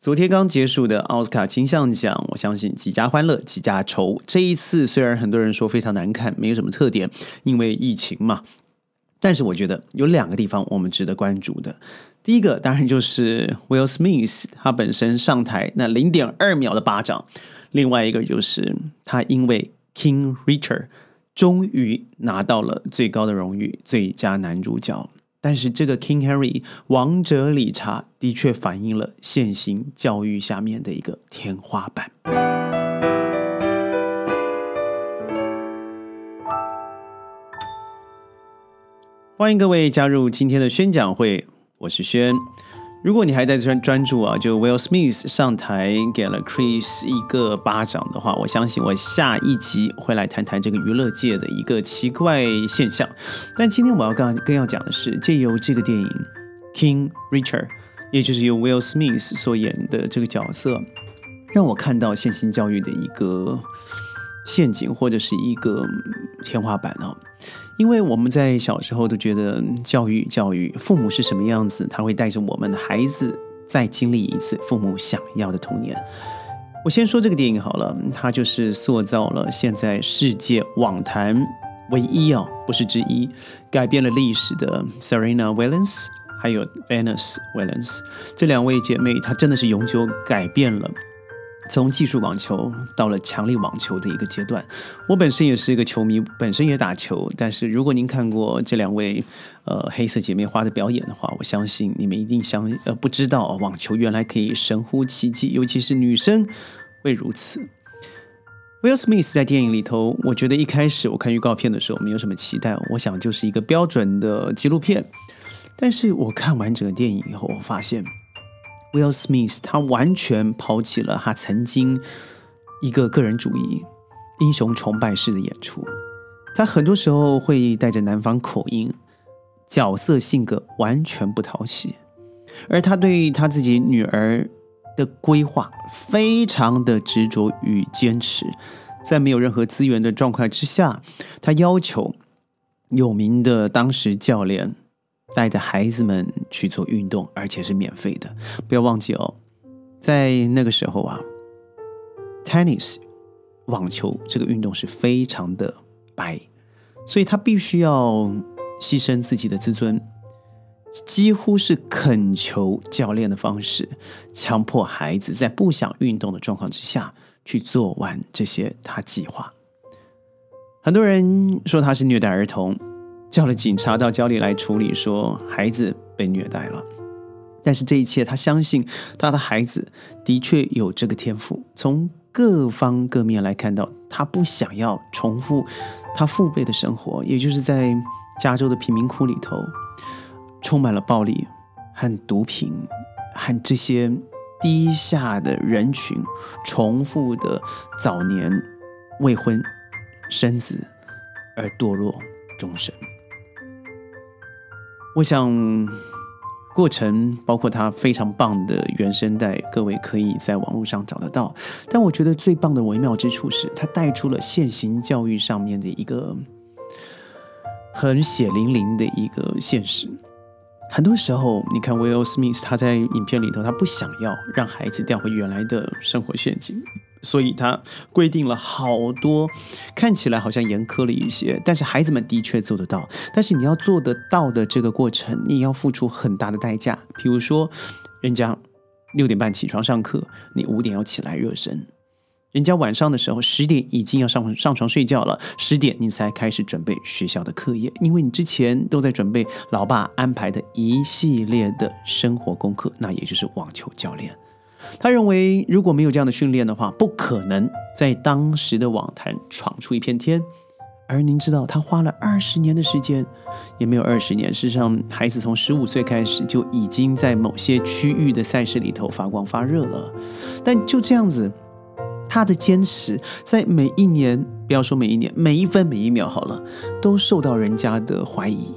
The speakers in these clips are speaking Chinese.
昨天刚结束的奥斯卡金像奖，我相信几家欢乐几家愁。这一次虽然很多人说非常难看，没有什么特点，因为疫情嘛。但是我觉得有两个地方我们值得关注的。第一个当然就是 Will Smith 他本身上台那零点二秒的巴掌，另外一个就是他因为 King Richard 终于拿到了最高的荣誉最佳男主角。但是这个 King Harry 王者理查的确反映了现行教育下面的一个天花板。欢迎各位加入今天的宣讲会，我是轩。如果你还在专专注啊，就 Will Smith 上台给了 Chris 一个巴掌的话，我相信我下一集会来谈谈这个娱乐界的一个奇怪现象。但今天我要更更要讲的是，借由这个电影 King Richard，也就是由 Will Smith 所演的这个角色，让我看到现行教育的一个陷阱或者是一个天花板哦。因为我们在小时候都觉得教育教育父母是什么样子，他会带着我们的孩子再经历一次父母想要的童年。我先说这个电影好了，它就是塑造了现在世界网坛唯一哦，不是之一，改变了历史的 Serena Williams 还有 Venus Williams 这两位姐妹，她真的是永久改变了。从技术网球到了强力网球的一个阶段，我本身也是一个球迷，本身也打球。但是如果您看过这两位呃黑色姐妹花的表演的话，我相信你们一定相呃不知道网球原来可以神乎其技，尤其是女生会如此。Will Smith 在电影里头，我觉得一开始我看预告片的时候没有什么期待，我想就是一个标准的纪录片。但是我看完整个电影以后，我发现。Will Smith，他完全抛弃了他曾经一个个人主义、英雄崇拜式的演出。他很多时候会带着南方口音，角色性格完全不讨喜。而他对他自己女儿的规划非常的执着与坚持，在没有任何资源的状况之下，他要求有名的当时教练。带着孩子们去做运动，而且是免费的。不要忘记哦，在那个时候啊，tennis 网球这个运动是非常的白，所以他必须要牺牲自己的自尊，几乎是恳求教练的方式，强迫孩子在不想运动的状况之下去做完这些他计划。很多人说他是虐待儿童。叫了警察到家里来处理，说孩子被虐待了。但是这一切，他相信他的孩子的确有这个天赋。从各方各面来看到，他不想要重复他父辈的生活，也就是在加州的贫民窟里头，充满了暴力和毒品，和这些低下的人群重复的早年未婚生子而堕落终生。我想，过程包括他非常棒的原声带，各位可以在网络上找得到。但我觉得最棒的微妙之处是，他带出了现行教育上面的一个很血淋淋的一个现实。很多时候，你看 Will Smith 他在影片里头，他不想要让孩子掉回原来的生活陷阱。所以他规定了好多，看起来好像严苛了一些，但是孩子们的确做得到。但是你要做得到的这个过程，你要付出很大的代价。比如说，人家六点半起床上课，你五点要起来热身；人家晚上的时候十点已经要上上床睡觉了，十点你才开始准备学校的课业，因为你之前都在准备老爸安排的一系列的生活功课，那也就是网球教练。他认为，如果没有这样的训练的话，不可能在当时的网坛闯出一片天。而您知道，他花了二十年的时间，也没有二十年。事实上，孩子从十五岁开始就已经在某些区域的赛事里头发光发热了。但就这样子，他的坚持，在每一年，不要说每一年，每一分每一秒好了，都受到人家的怀疑。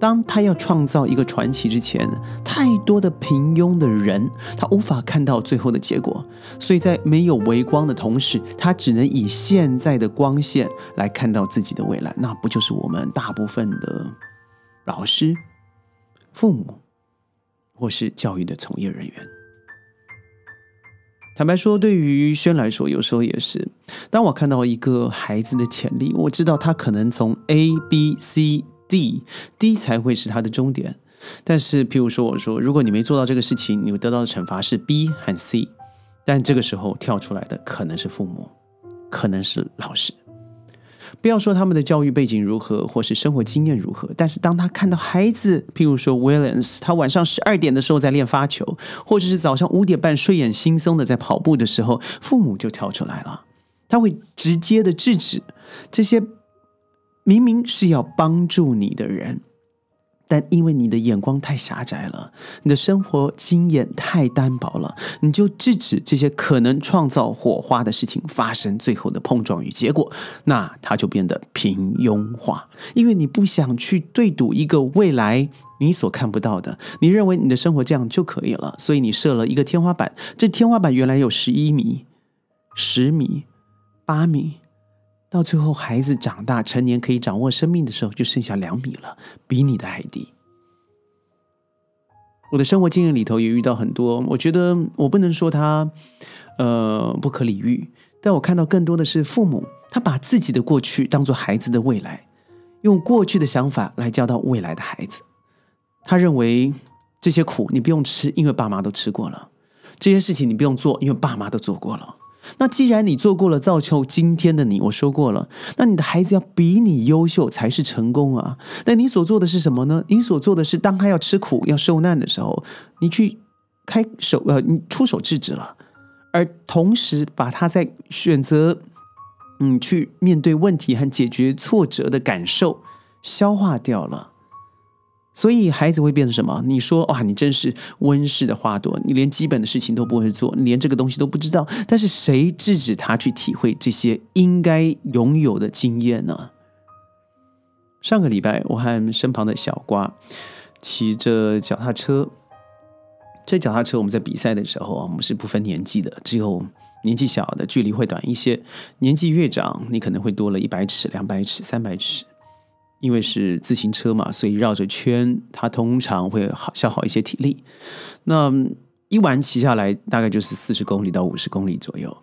当他要创造一个传奇之前，太多的平庸的人，他无法看到最后的结果，所以在没有微光的同时，他只能以现在的光线来看到自己的未来。那不就是我们大部分的老师、父母或是教育的从业人员？坦白说，对于轩来说，有时候也是。当我看到一个孩子的潜力，我知道他可能从 A、B、C、D，D 才会是他的终点。但是，譬如说，我说，如果你没做到这个事情，你得到的惩罚是 B 和 C。但这个时候跳出来的可能是父母，可能是老师。不要说他们的教育背景如何，或是生活经验如何，但是当他看到孩子，譬如说 Williams，他晚上十二点的时候在练发球，或者是早上五点半睡眼惺忪的在跑步的时候，父母就跳出来了，他会直接的制止这些明明是要帮助你的人。但因为你的眼光太狭窄了，你的生活经验太单薄了，你就制止这些可能创造火花的事情发生，最后的碰撞与结果，那它就变得平庸化。因为你不想去对赌一个未来你所看不到的，你认为你的生活这样就可以了，所以你设了一个天花板。这天花板原来有十一米、十米、八米。到最后，孩子长大成年可以掌握生命的时候，就剩下两米了，比你的还低。我的生活经验里头也遇到很多，我觉得我不能说他呃不可理喻，但我看到更多的是父母，他把自己的过去当做孩子的未来，用过去的想法来教导未来的孩子。他认为这些苦你不用吃，因为爸妈都吃过了；这些事情你不用做，因为爸妈都做过了。那既然你做过了造就今天的你，我说过了，那你的孩子要比你优秀才是成功啊！那你所做的是什么呢？你所做的是，当他要吃苦、要受难的时候，你去开手，呃，你出手制止了，而同时把他在选择，嗯，去面对问题和解决挫折的感受消化掉了。所以孩子会变成什么？你说哇，你真是温室的花朵，你连基本的事情都不会做，你连这个东西都不知道。但是谁制止他去体会这些应该拥有的经验呢？上个礼拜，我和身旁的小瓜骑着脚踏车，这脚踏车我们在比赛的时候啊，我们是不分年纪的，只有年纪小的距离会短一些，年纪越长，你可能会多了一百尺、两百尺、三百尺。因为是自行车嘛，所以绕着圈，它通常会好消耗一些体力。那一晚骑下来，大概就是四十公里到五十公里左右。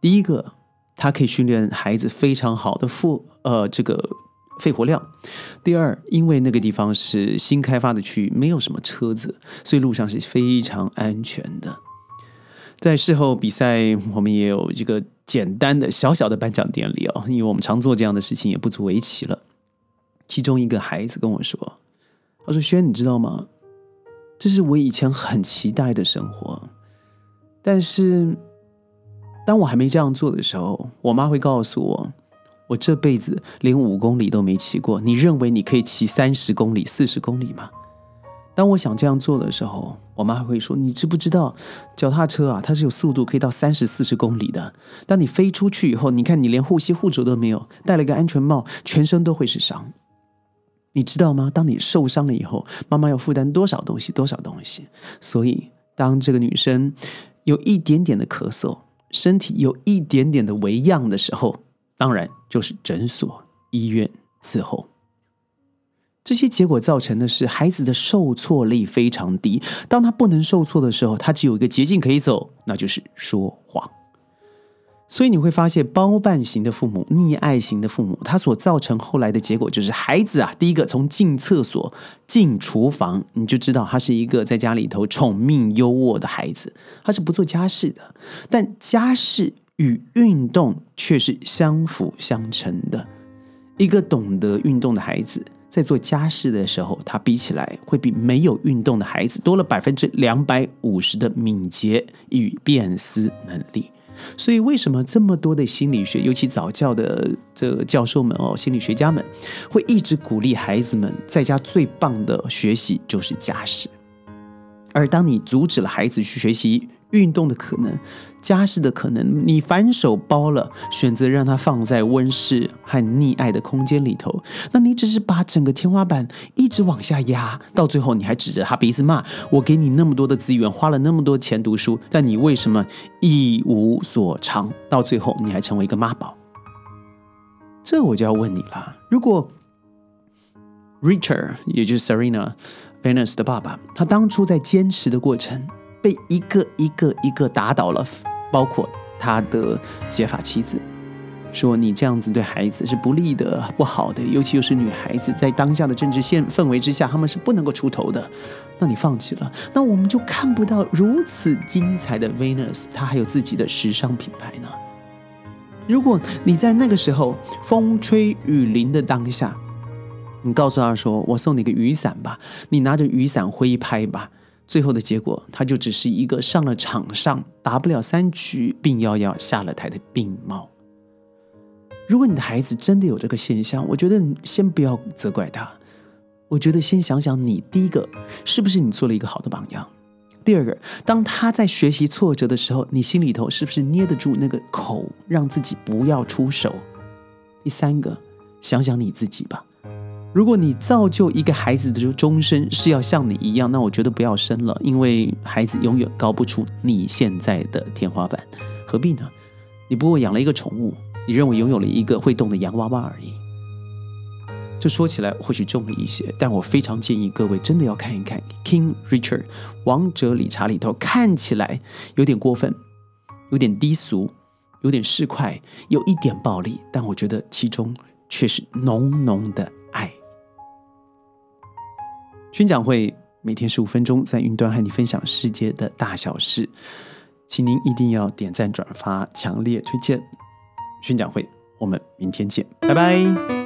第一个，它可以训练孩子非常好的腹呃这个肺活量。第二，因为那个地方是新开发的区域，没有什么车子，所以路上是非常安全的。在事后比赛，我们也有这个简单的小小的颁奖典礼哦，因为我们常做这样的事情，也不足为奇了。其中一个孩子跟我说：“他说，轩，你知道吗？这是我以前很期待的生活。但是，当我还没这样做的时候，我妈会告诉我，我这辈子连五公里都没骑过。你认为你可以骑三十公里、四十公里吗？当我想这样做的时候，我妈还会说：你知不知道，脚踏车啊，它是有速度可以到三十四十公里的。当你飞出去以后，你看你连护膝护肘都没有，戴了个安全帽，全身都会是伤。”你知道吗？当你受伤了以后，妈妈要负担多少东西？多少东西？所以，当这个女生有一点点的咳嗽，身体有一点点的微恙的时候，当然就是诊所、医院伺候。这些结果造成的是孩子的受挫力非常低。当他不能受挫的时候，他只有一个捷径可以走，那就是说谎。所以你会发现，包办型的父母、溺爱型的父母，他所造成后来的结果就是孩子啊，第一个从进厕所、进厨房，你就知道他是一个在家里头宠命优渥的孩子，他是不做家事的。但家事与运动却是相辅相成的。一个懂得运动的孩子，在做家事的时候，他比起来会比没有运动的孩子多了百分之两百五十的敏捷与辨识能力。所以，为什么这么多的心理学，尤其早教的这教授们哦，心理学家们，会一直鼓励孩子们在家最棒的学习就是家事？而当你阻止了孩子去学习，运动的可能，家事的可能，你反手包了，选择让他放在温室和溺爱的空间里头，那你只是把整个天花板一直往下压，到最后你还指着他鼻子骂：“我给你那么多的资源，花了那么多钱读书，但你为什么一无所长？到最后你还成为一个妈宝？”这我就要问你了：如果 Richard，也就是 Serena Venus 的爸爸，他当初在坚持的过程。被一个一个一个打倒了包括他的结发妻子，说你这样子对孩子是不利的、不好的，尤其又是女孩子，在当下的政治现氛围之下，他们是不能够出头的。那你放弃了，那我们就看不到如此精彩的 Venus，他还有自己的时尚品牌呢。如果你在那个时候风吹雨淋的当下，你告诉他说：“我送你个雨伞吧，你拿着雨伞挥拍吧。”最后的结果，他就只是一个上了场上打不了三局病杳杳下了台的病猫。如果你的孩子真的有这个现象，我觉得先不要责怪他，我觉得先想想你第一个是不是你做了一个好的榜样。第二个，当他在学习挫折的时候，你心里头是不是捏得住那个口，让自己不要出手？第三个，想想你自己吧。如果你造就一个孩子的终身是要像你一样，那我觉得不要生了，因为孩子永远高不出你现在的天花板，何必呢？你不过养了一个宠物，你认为拥有了一个会动的洋娃娃而已。这说起来或许重了一些，但我非常建议各位真的要看一看《King Richard》王者理查里头，看起来有点过分，有点低俗，有点市侩，有一点暴力，但我觉得其中却是浓浓的。宣讲会每天十五分钟，在云端和你分享世界的大小事，请您一定要点赞转发，强烈推荐宣讲会。我们明天见，拜拜。